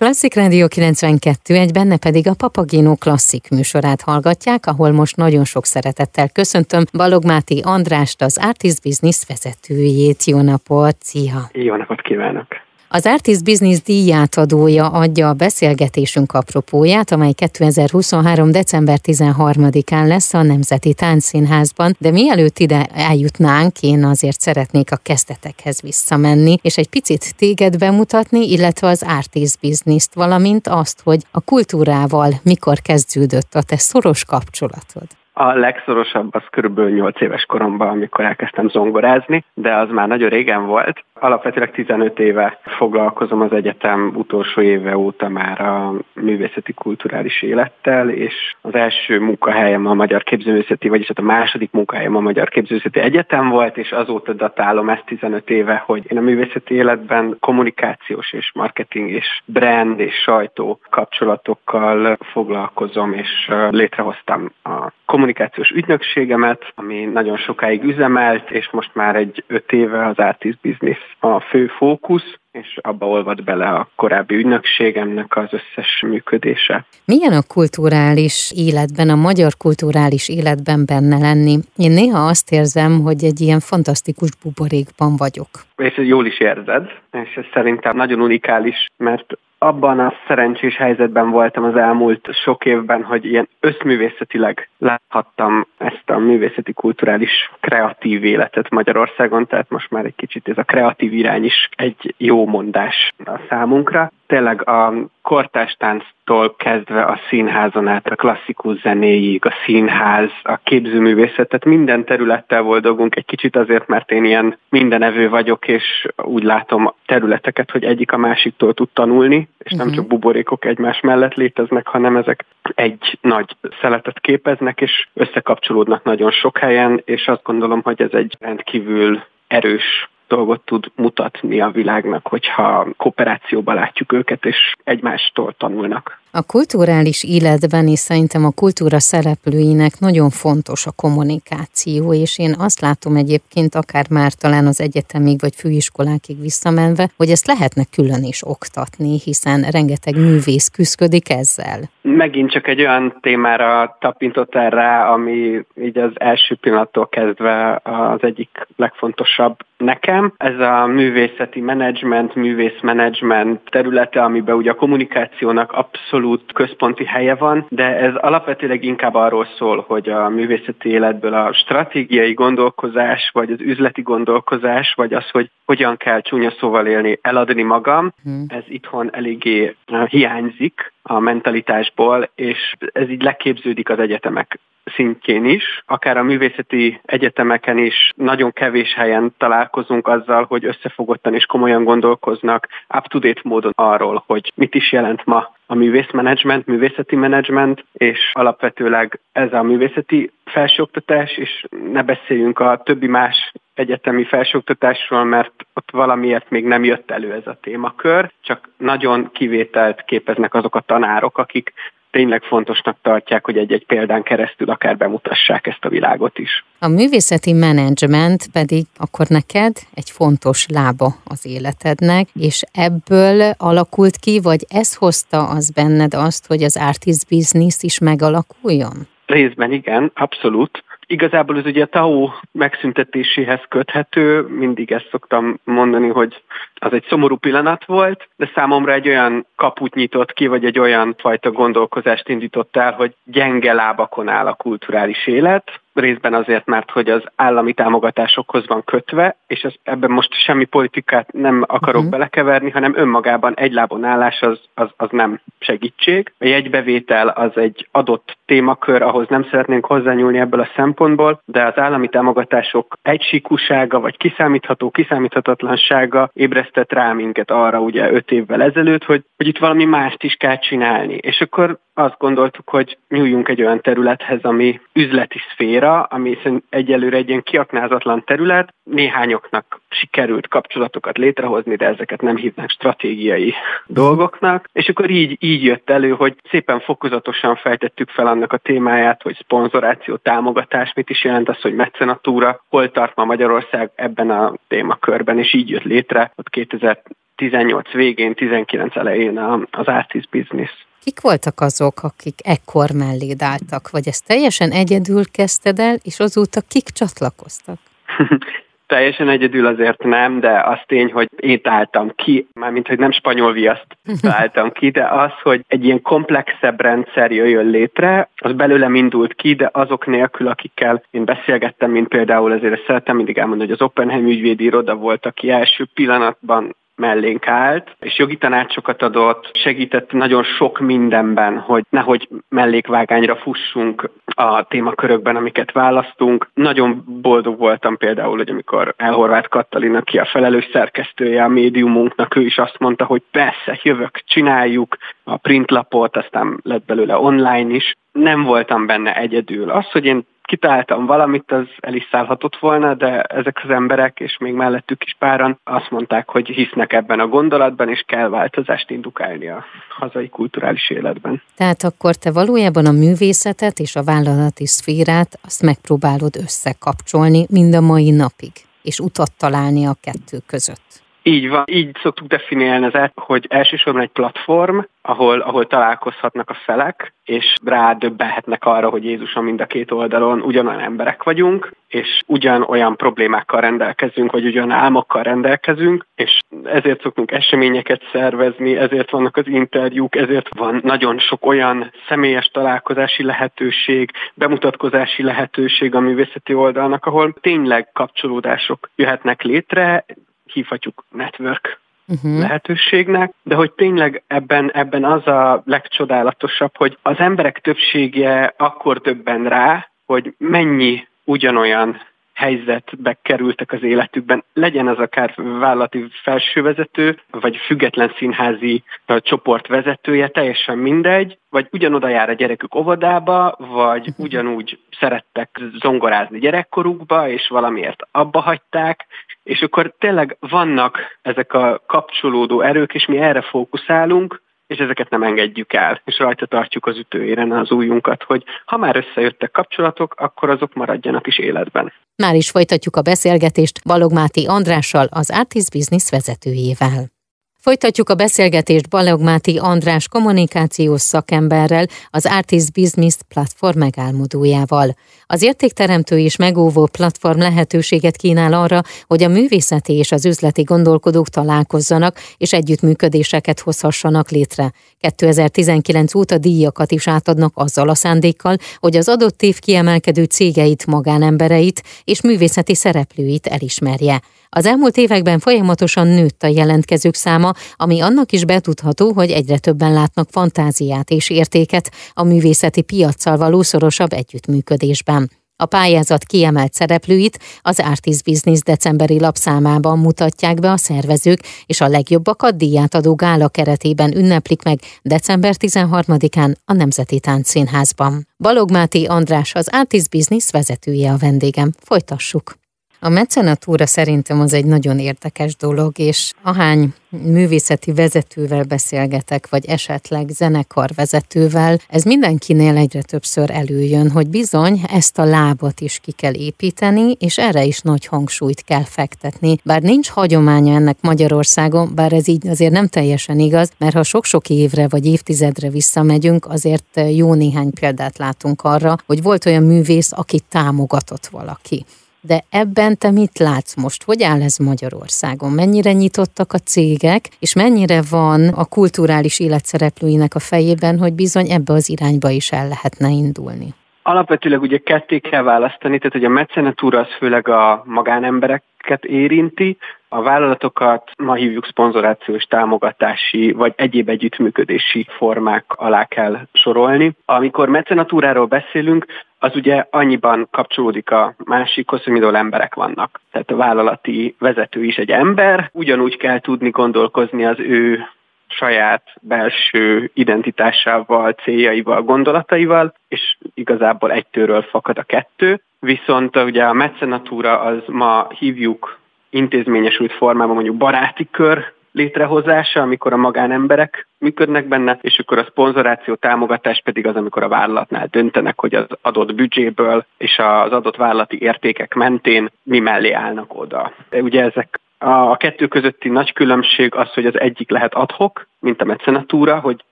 Klasszik Rádió 92, egy benne pedig a Papagino klasszik műsorát hallgatják, ahol most nagyon sok szeretettel köszöntöm Balog Máté Andrást, az Artist Business vezetőjét. Jó napot, szia! Jó napot kívánok! Az Artist Business díjátadója adja a beszélgetésünk apropóját, amely 2023. december 13-án lesz a Nemzeti Táncszínházban, de mielőtt ide eljutnánk, én azért szeretnék a kezdetekhez visszamenni, és egy picit téged bemutatni, illetve az Artist Business-t, valamint azt, hogy a kultúrával mikor kezdődött a te szoros kapcsolatod. A legszorosabb az körülbelül 8 éves koromban, amikor elkezdtem zongorázni, de az már nagyon régen volt. Alapvetően 15 éve foglalkozom az egyetem utolsó éve óta már a művészeti kulturális élettel, és az első munkahelyem a Magyar Képzőművészeti, vagyis hát a második munkahelyem a Magyar Képzőművészeti Egyetem volt, és azóta datálom ezt 15 éve, hogy én a művészeti életben kommunikációs és marketing és brand és sajtó kapcsolatokkal foglalkozom, és létrehoztam a kommunikációs ügynökségemet, ami nagyon sokáig üzemelt, és most már egy öt éve az Artist Business a fő fókusz, és abba olvad bele a korábbi ügynökségemnek az összes működése. Milyen a kulturális életben, a magyar kulturális életben benne lenni? Én néha azt érzem, hogy egy ilyen fantasztikus buborékban vagyok. És jól is érzed, és ez szerintem nagyon unikális, mert abban a szerencsés helyzetben voltam az elmúlt sok évben, hogy ilyen összművészetileg láthattam ezt a művészeti kulturális kreatív életet Magyarországon, tehát most már egy kicsit ez a kreatív irány is egy jó mondás a számunkra. Tényleg a kortástánctól kezdve a színházon át a klasszikus zenéig, a színház, a képzőművészetet, minden területtel volt dolgunk, egy kicsit azért, mert én ilyen mindenevő vagyok, és úgy látom területeket, hogy egyik a másiktól tud tanulni, és nem uh-huh. csak buborékok egymás mellett léteznek, hanem ezek egy nagy szeletet képeznek, és összekapcsolódnak nagyon sok helyen, és azt gondolom, hogy ez egy rendkívül erős dolgot tud mutatni a világnak, hogyha kooperációban látjuk őket, és egymástól tanulnak. A kulturális életben és szerintem a kultúra szereplőinek nagyon fontos a kommunikáció, és én azt látom egyébként akár már talán az egyetemig vagy főiskolákig visszamenve, hogy ezt lehetne külön is oktatni, hiszen rengeteg művész küzdik ezzel. Megint csak egy olyan témára tapintottál rá, ami így az első pillanattól kezdve az egyik legfontosabb nekem. Ez a művészeti menedzsment, művészmenedzsment területe, amiben ugye a kommunikációnak abszolút abszolút központi helye van, de ez alapvetőleg inkább arról szól, hogy a művészeti életből a stratégiai gondolkozás, vagy az üzleti gondolkozás, vagy az, hogy hogyan kell csúnya szóval élni, eladni magam, hmm. ez itthon eléggé hiányzik a mentalitásból, és ez így leképződik az egyetemek szintjén is, akár a művészeti egyetemeken is nagyon kevés helyen találkozunk azzal, hogy összefogottan és komolyan gondolkoznak up-to-date módon arról, hogy mit is jelent ma a művészmenedzsment, művészeti menedzsment, és alapvetőleg ez a művészeti felsőoktatás, és ne beszéljünk a többi más egyetemi felsőoktatásról, mert ott valamiért még nem jött elő ez a témakör, csak nagyon kivételt képeznek azok a tanárok, akik tényleg fontosnak tartják, hogy egy-egy példán keresztül akár bemutassák ezt a világot is. A művészeti menedzsment pedig akkor neked egy fontos lába az életednek, és ebből alakult ki, vagy ez hozta az benned azt, hogy az artist business is megalakuljon? Részben igen, abszolút. Igazából ez ugye a TAO megszüntetéséhez köthető, mindig ezt szoktam mondani, hogy az egy szomorú pillanat volt, de számomra egy olyan kaput nyitott ki, vagy egy olyan fajta gondolkozást indított el, hogy gyenge lábakon áll a kulturális élet, részben azért, mert hogy az állami támogatásokhoz van kötve, és ez, ebben most semmi politikát nem akarok uh-huh. belekeverni, hanem önmagában egy lábon állás az, az, az nem segítség. A jegybevétel az egy adott témakör, ahhoz nem szeretnénk hozzányúlni ebből a szempontból, de az állami támogatások egysíkúsága, vagy kiszámítható kiszámíthatatlansága ébresztett rá minket arra ugye öt évvel ezelőtt, hogy, hogy itt valami mást is kell csinálni. És akkor azt gondoltuk, hogy nyúljunk egy olyan területhez, ami üzleti szféra, ami egyelőre egy ilyen kiaknázatlan terület. Néhányoknak sikerült kapcsolatokat létrehozni, de ezeket nem hívnak stratégiai dolgoknak. És akkor így, így jött elő, hogy szépen fokozatosan fejtettük fel annak a témáját, hogy szponzoráció, támogatás, mit is jelent az, hogy mecenatúra, hol tart ma Magyarország ebben a témakörben, és így jött létre ott 2000 18 végén, 19 elején az artist business. Kik voltak azok, akik ekkor melléd álltak, vagy ezt teljesen egyedül kezdted el, és azóta kik csatlakoztak? Teljesen egyedül azért nem, de az tény, hogy én találtam ki, mármint, hogy nem spanyol viaszt találtam ki, de az, hogy egy ilyen komplexebb rendszer jöjjön létre, az belőlem indult ki, de azok nélkül, akikkel én beszélgettem, mint például ezért szeretem mindig elmondani, hogy az Oppenheim ügyvédi iroda volt, aki első pillanatban mellénk állt, és jogi tanácsokat adott, segített nagyon sok mindenben, hogy nehogy mellékvágányra fussunk a témakörökben, amiket választunk. Nagyon boldog voltam például, hogy amikor Elhorváth Katalin, aki a felelős szerkesztője a médiumunknak, ő is azt mondta, hogy persze, jövök, csináljuk a printlapot, aztán lett belőle online is. Nem voltam benne egyedül. Az, hogy én kitaláltam valamit, az el is szállhatott volna, de ezek az emberek, és még mellettük is páran azt mondták, hogy hisznek ebben a gondolatban, és kell változást indukálni a hazai kulturális életben. Tehát akkor te valójában a művészetet és a vállalati szférát azt megpróbálod összekapcsolni mind a mai napig, és utat találni a kettő között. Így van, így szoktuk definiálni az hogy elsősorban egy platform, ahol, ahol találkozhatnak a felek, és rádöbbenhetnek arra, hogy Jézuson mind a két oldalon ugyanolyan emberek vagyunk, és ugyanolyan problémákkal rendelkezünk, vagy ugyan álmokkal rendelkezünk, és ezért szoktunk eseményeket szervezni, ezért vannak az interjúk, ezért van nagyon sok olyan személyes találkozási lehetőség, bemutatkozási lehetőség a művészeti oldalnak, ahol tényleg kapcsolódások jöhetnek létre, hívhatjuk network uh-huh. lehetőségnek, de hogy tényleg ebben, ebben az a legcsodálatosabb, hogy az emberek többsége akkor többen rá, hogy mennyi ugyanolyan helyzetbe kerültek az életükben, legyen az akár vállalati felsővezető, vagy független színházi csoport vezetője, teljesen mindegy, vagy ugyanoda jár a gyerekük óvodába, vagy ugyanúgy szerettek zongorázni gyerekkorukba, és valamiért abba hagyták, és akkor tényleg vannak ezek a kapcsolódó erők, és mi erre fókuszálunk, és ezeket nem engedjük el, és rajta tartjuk az ütőéren az újunkat, hogy ha már összejöttek kapcsolatok, akkor azok maradjanak is életben. Már is folytatjuk a beszélgetést Balogmáti Andrással, az Artist Business vezetőjével. Folytatjuk a beszélgetést Balogmáti András kommunikációs szakemberrel, az Artist Business platform megálmodójával. Az értékteremtő és megóvó platform lehetőséget kínál arra, hogy a művészeti és az üzleti gondolkodók találkozzanak és együttműködéseket hozhassanak létre. 2019 óta díjakat is átadnak azzal a szándékkal, hogy az adott év kiemelkedő cégeit, magánembereit és művészeti szereplőit elismerje. Az elmúlt években folyamatosan nőtt a jelentkezők száma, ami annak is betudható, hogy egyre többen látnak fantáziát és értéket a művészeti piaccal való szorosabb együttműködésben. A pályázat kiemelt szereplőit az Artist Business decemberi lapszámában mutatják be a szervezők, és a legjobbakat díját adó gála keretében ünneplik meg december 13-án a Nemzeti Táncszínházban. Balog Máté András az Artist Business vezetője a vendégem. Folytassuk! A mecenatúra szerintem az egy nagyon érdekes dolog, és ahány művészeti vezetővel beszélgetek, vagy esetleg zenekar vezetővel, ez mindenkinél egyre többször előjön, hogy bizony ezt a lábat is ki kell építeni, és erre is nagy hangsúlyt kell fektetni. Bár nincs hagyománya ennek Magyarországon, bár ez így azért nem teljesen igaz, mert ha sok-sok évre vagy évtizedre visszamegyünk, azért jó néhány példát látunk arra, hogy volt olyan művész, aki támogatott valaki. De ebben te mit látsz most? Hogy áll ez Magyarországon? Mennyire nyitottak a cégek, és mennyire van a kulturális életszereplőinek a fejében, hogy bizony ebbe az irányba is el lehetne indulni? Alapvetőleg ugye ketté kell választani, tehát hogy a mecenatúra az főleg a magánembereket érinti, a vállalatokat ma hívjuk szponzorációs támogatási vagy egyéb együttműködési formák alá kell sorolni. Amikor mecenatúráról beszélünk, az ugye annyiban kapcsolódik a másikhoz, hogy midől emberek vannak. Tehát a vállalati vezető is egy ember, ugyanúgy kell tudni gondolkozni az ő saját belső identitásával, céljaival, gondolataival, és igazából egytőről fakad a kettő. Viszont ugye a mecenatúra az ma hívjuk intézményesült formában mondjuk baráti kör létrehozása, amikor a magánemberek működnek benne, és akkor a szponzoráció támogatás pedig az, amikor a vállalatnál döntenek, hogy az adott büdzséből és az adott vállalati értékek mentén mi mellé állnak oda. De ugye ezek A kettő közötti nagy különbség az, hogy az egyik lehet adhok, mint a mecenatúra, hogy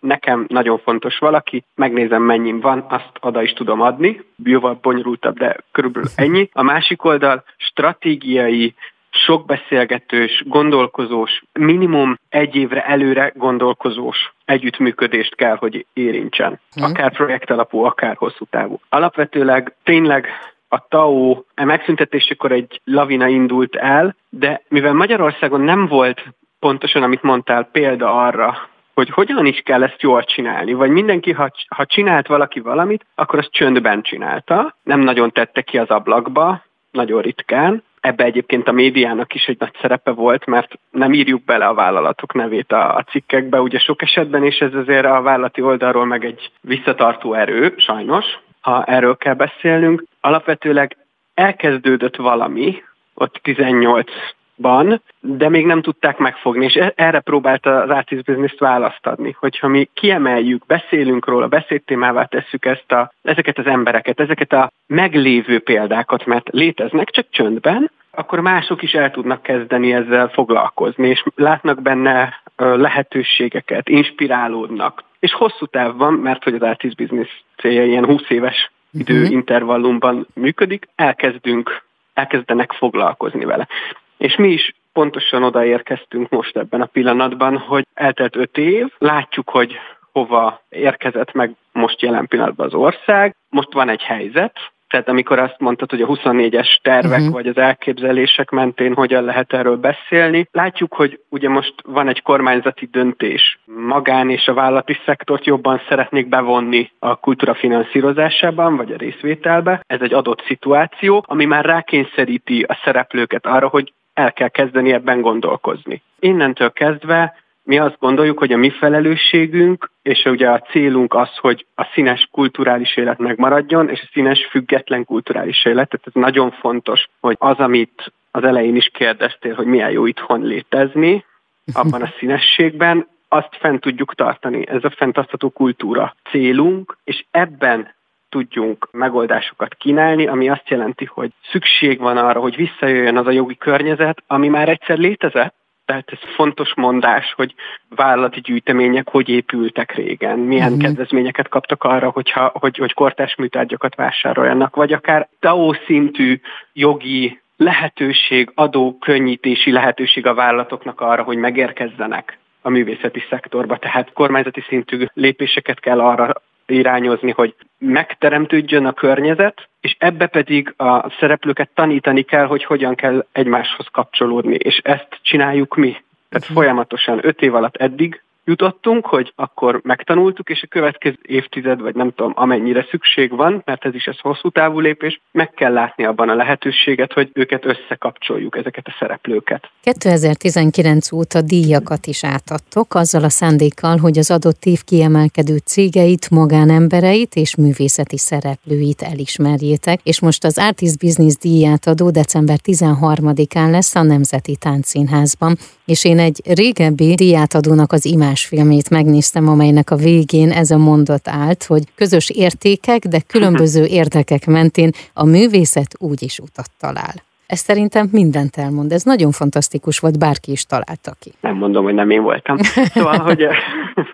nekem nagyon fontos valaki, megnézem mennyim van, azt oda is tudom adni, jóval bonyolultabb, de körülbelül ennyi. A másik oldal stratégiai, sok beszélgetős, gondolkozós, minimum egy évre előre gondolkozós együttműködést kell, hogy érintsen. Akár projektalapú, akár hosszú távú. Alapvetőleg tényleg a TAO megszüntetésekor egy lavina indult el, de mivel Magyarországon nem volt pontosan, amit mondtál, példa arra, hogy hogyan is kell ezt jól csinálni, vagy mindenki, ha, ha csinált valaki valamit, akkor azt csöndben csinálta, nem nagyon tette ki az ablakba, nagyon ritkán. Ebbe egyébként a médiának is egy nagy szerepe volt, mert nem írjuk bele a vállalatok nevét a, a cikkekbe, ugye sok esetben, és ez azért a vállalati oldalról meg egy visszatartó erő, sajnos, ha erről kell beszélnünk. Alapvetőleg elkezdődött valami, ott 18 ban, de még nem tudták megfogni, és e- erre próbálta az Artist Business-t választ adni, hogyha mi kiemeljük, beszélünk róla, beszédtémává tesszük ezt a, ezeket az embereket, ezeket a meglévő példákat, mert léteznek csak csöndben, akkor mások is el tudnak kezdeni ezzel foglalkozni, és látnak benne lehetőségeket, inspirálódnak. És hosszú távban, mert hogy az Artist Business célja ilyen 20 éves mhm. időintervallumban működik, elkezdünk elkezdenek foglalkozni vele. És mi is pontosan odaérkeztünk most ebben a pillanatban, hogy eltelt öt év, látjuk, hogy hova érkezett meg most jelen pillanatban az ország. Most van egy helyzet, tehát amikor azt mondtad, hogy a 24-es tervek uh-huh. vagy az elképzelések mentén hogyan lehet erről beszélni, látjuk, hogy ugye most van egy kormányzati döntés. Magán és a vállalati szektort jobban szeretnék bevonni a kultúra finanszírozásában, vagy a részvételbe. Ez egy adott szituáció, ami már rákényszeríti a szereplőket arra, hogy el kell kezdeni ebben gondolkozni. Innentől kezdve mi azt gondoljuk, hogy a mi felelősségünk, és ugye a célunk az, hogy a színes kulturális élet megmaradjon, és a színes független kulturális élet. Tehát ez nagyon fontos, hogy az, amit az elején is kérdeztél, hogy milyen jó itthon létezni, abban a színességben, azt fent tudjuk tartani. Ez a fenntartható kultúra célunk, és ebben tudjunk megoldásokat kínálni, ami azt jelenti, hogy szükség van arra, hogy visszajöjjön az a jogi környezet, ami már egyszer létezett, tehát ez fontos mondás, hogy vállalati gyűjtemények hogy épültek régen, milyen uh-huh. kedvezményeket kaptak arra, hogyha, hogy, hogy kortás műtárgyakat vásároljanak, vagy akár TAO szintű jogi lehetőség, adó könnyítési lehetőség a vállalatoknak arra, hogy megérkezzenek a művészeti szektorba. Tehát kormányzati szintű lépéseket kell arra irányozni, hogy megteremtődjön a környezet, és ebbe pedig a szereplőket tanítani kell, hogy hogyan kell egymáshoz kapcsolódni, és ezt csináljuk mi. Tehát uh-huh. folyamatosan öt év alatt eddig jutottunk, hogy akkor megtanultuk, és a következő évtized, vagy nem tudom, amennyire szükség van, mert ez is ez hosszú távú lépés, meg kell látni abban a lehetőséget, hogy őket összekapcsoljuk, ezeket a szereplőket. 2019 óta díjakat is átadtok, azzal a szándékkal, hogy az adott év kiemelkedő cégeit, magánembereit és művészeti szereplőit elismerjétek, és most az Artist Business díját adó december 13-án lesz a Nemzeti Táncszínházban, és én egy régebbi díjátadónak az imás filmét megnéztem, amelynek a végén ez a mondat állt, hogy közös értékek, de különböző érdekek mentén a művészet úgy is utat talál. Ez szerintem mindent elmond. Ez nagyon fantasztikus volt, bárki is találta ki. Nem mondom, hogy nem én voltam. Szóval, hogy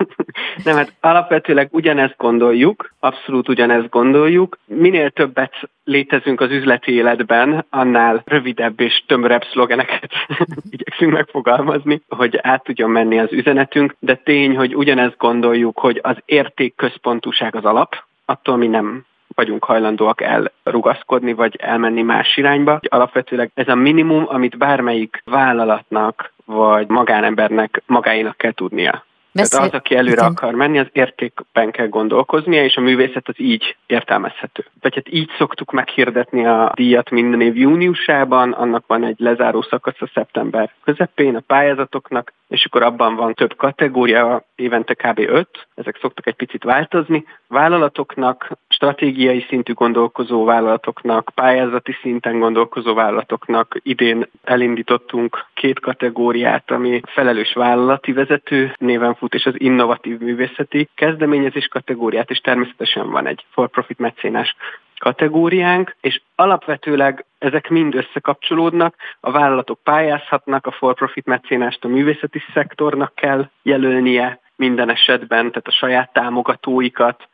nem, hát alapvetőleg ugyanezt gondoljuk, abszolút ugyanezt gondoljuk. Minél többet létezünk az üzleti életben, annál rövidebb és tömörebb szlogeneket igyekszünk megfogalmazni, hogy át tudjon menni az üzenetünk, de tény, hogy ugyanezt gondoljuk, hogy az értékközpontúság az alap, attól mi nem vagyunk hajlandóak elrugaszkodni, vagy elmenni más irányba. Alapvetőleg ez a minimum, amit bármelyik vállalatnak, vagy magánembernek magáinak kell tudnia. Beszél... Tehát az, aki előre Igen. akar menni, az értékben kell gondolkoznia, és a művészet az így értelmezhető. Vagy hát így szoktuk meghirdetni a díjat minden év júniusában, annak van egy lezáró szakasz a szeptember közepén a pályázatoknak, és akkor abban van több kategória, évente kb. 5, ezek szoktak egy picit változni. Vállalatoknak, stratégiai szintű gondolkozó vállalatoknak, pályázati szinten gondolkozó vállalatoknak idén elindítottunk két kategóriát, ami felelős vállalati vezető néven fut, és az innovatív művészeti kezdeményezés kategóriát, és természetesen van egy for-profit mecénás kategóriánk, és alapvetőleg ezek mind összekapcsolódnak, a vállalatok pályázhatnak, a for-profit mecénást a művészeti szektornak kell jelölnie minden esetben, tehát a saját támogatóikat,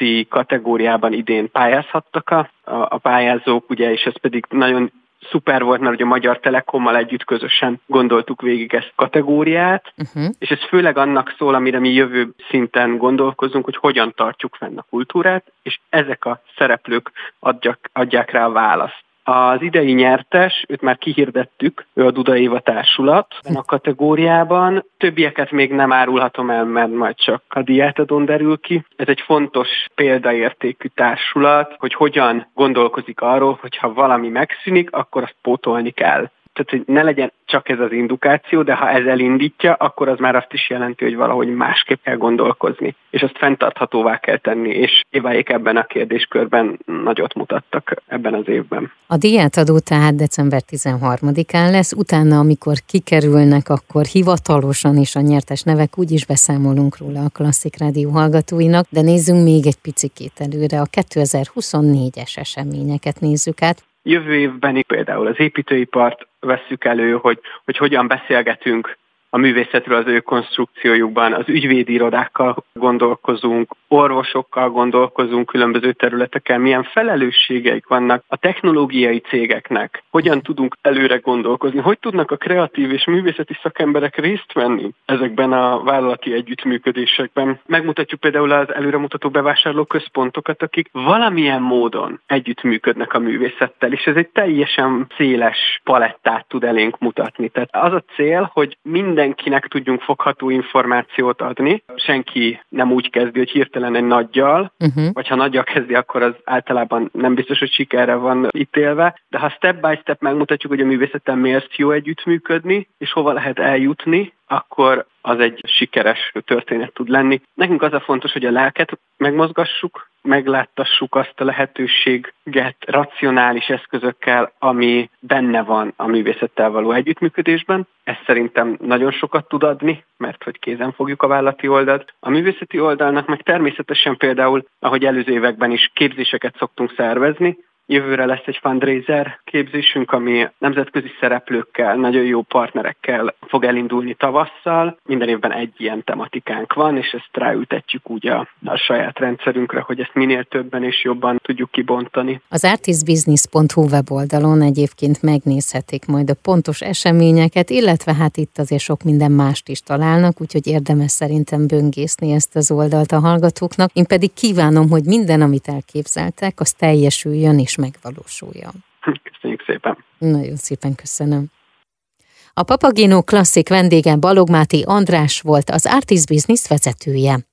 művészeti kategóriában idén pályázhattak a, a pályázók, ugye, és ez pedig nagyon szuper volt, mert ugye a Magyar Telekommal együtt közösen gondoltuk végig ezt kategóriát, uh-huh. és ez főleg annak szól, amire mi jövő szinten gondolkozunk, hogy hogyan tartjuk fenn a kultúrát, és ezek a szereplők adják, adják rá a választ. Az idei nyertes, őt már kihirdettük, ő a Duda Éva Társulat a kategóriában. Többieket még nem árulhatom el, mert majd csak a diátadon derül ki. Ez egy fontos példaértékű társulat, hogy hogyan gondolkozik arról, hogy ha valami megszűnik, akkor azt pótolni kell tehát hogy ne legyen csak ez az indukáció, de ha ez elindítja, akkor az már azt is jelenti, hogy valahogy másképp kell gondolkozni, és azt fenntarthatóvá kell tenni, és éváik ebben a kérdéskörben nagyot mutattak ebben az évben. A diátadó tehát december 13-án lesz, utána, amikor kikerülnek, akkor hivatalosan is a nyertes nevek, úgyis beszámolunk róla a Klasszik Rádió hallgatóinak, de nézzünk még egy picit előre, a 2024-es eseményeket nézzük át. Jövő évben például az építőipart vesszük elő, hogy, hogy hogyan beszélgetünk a művészetről az ő konstrukciójukban, az ügyvédi irodákkal gondolkozunk, orvosokkal gondolkozunk különböző területeken, milyen felelősségeik vannak a technológiai cégeknek, hogyan tudunk előre gondolkozni, hogy tudnak a kreatív és művészeti szakemberek részt venni ezekben a vállalati együttműködésekben. Megmutatjuk például az előremutató bevásárló központokat, akik valamilyen módon együttműködnek a művészettel, és ez egy teljesen széles palettát tud elénk mutatni. Tehát az a cél, hogy minden mindenkinek tudjunk fogható információt adni. Senki nem úgy kezdi, hogy hirtelen egy nagyjal, uh-huh. vagy ha nagyjal kezdi, akkor az általában nem biztos, hogy sikerre van ítélve, de ha step by step megmutatjuk, hogy a művészettel miért jó együttműködni, és hova lehet eljutni, akkor az egy sikeres történet tud lenni. Nekünk az a fontos, hogy a lelket megmozgassuk, megláttassuk azt a lehetőséget racionális eszközökkel, ami benne van a művészettel való együttműködésben. Ez szerintem nagyon sokat tud adni, mert hogy kézen fogjuk a vállalati oldalt. A művészeti oldalnak meg természetesen például, ahogy előző években is képzéseket szoktunk szervezni, Jövőre lesz egy fundraiser képzésünk, ami nemzetközi szereplőkkel, nagyon jó partnerekkel fog elindulni tavasszal. Minden évben egy ilyen tematikánk van, és ezt ráültetjük úgy a, a saját rendszerünkre, hogy ezt minél többen és jobban tudjuk kibontani. Az artistbusiness.hu weboldalon egyébként megnézhetik majd a pontos eseményeket, illetve hát itt azért sok minden mást is találnak, úgyhogy érdemes szerintem böngészni ezt az oldalt a hallgatóknak. Én pedig kívánom, hogy minden, amit elképzeltek, az teljesüljön és megvalósuljon. Köszönjük szépen. Nagyon szépen köszönöm. A Papagino klasszik vendége Balogmáti András volt az Artist Business vezetője.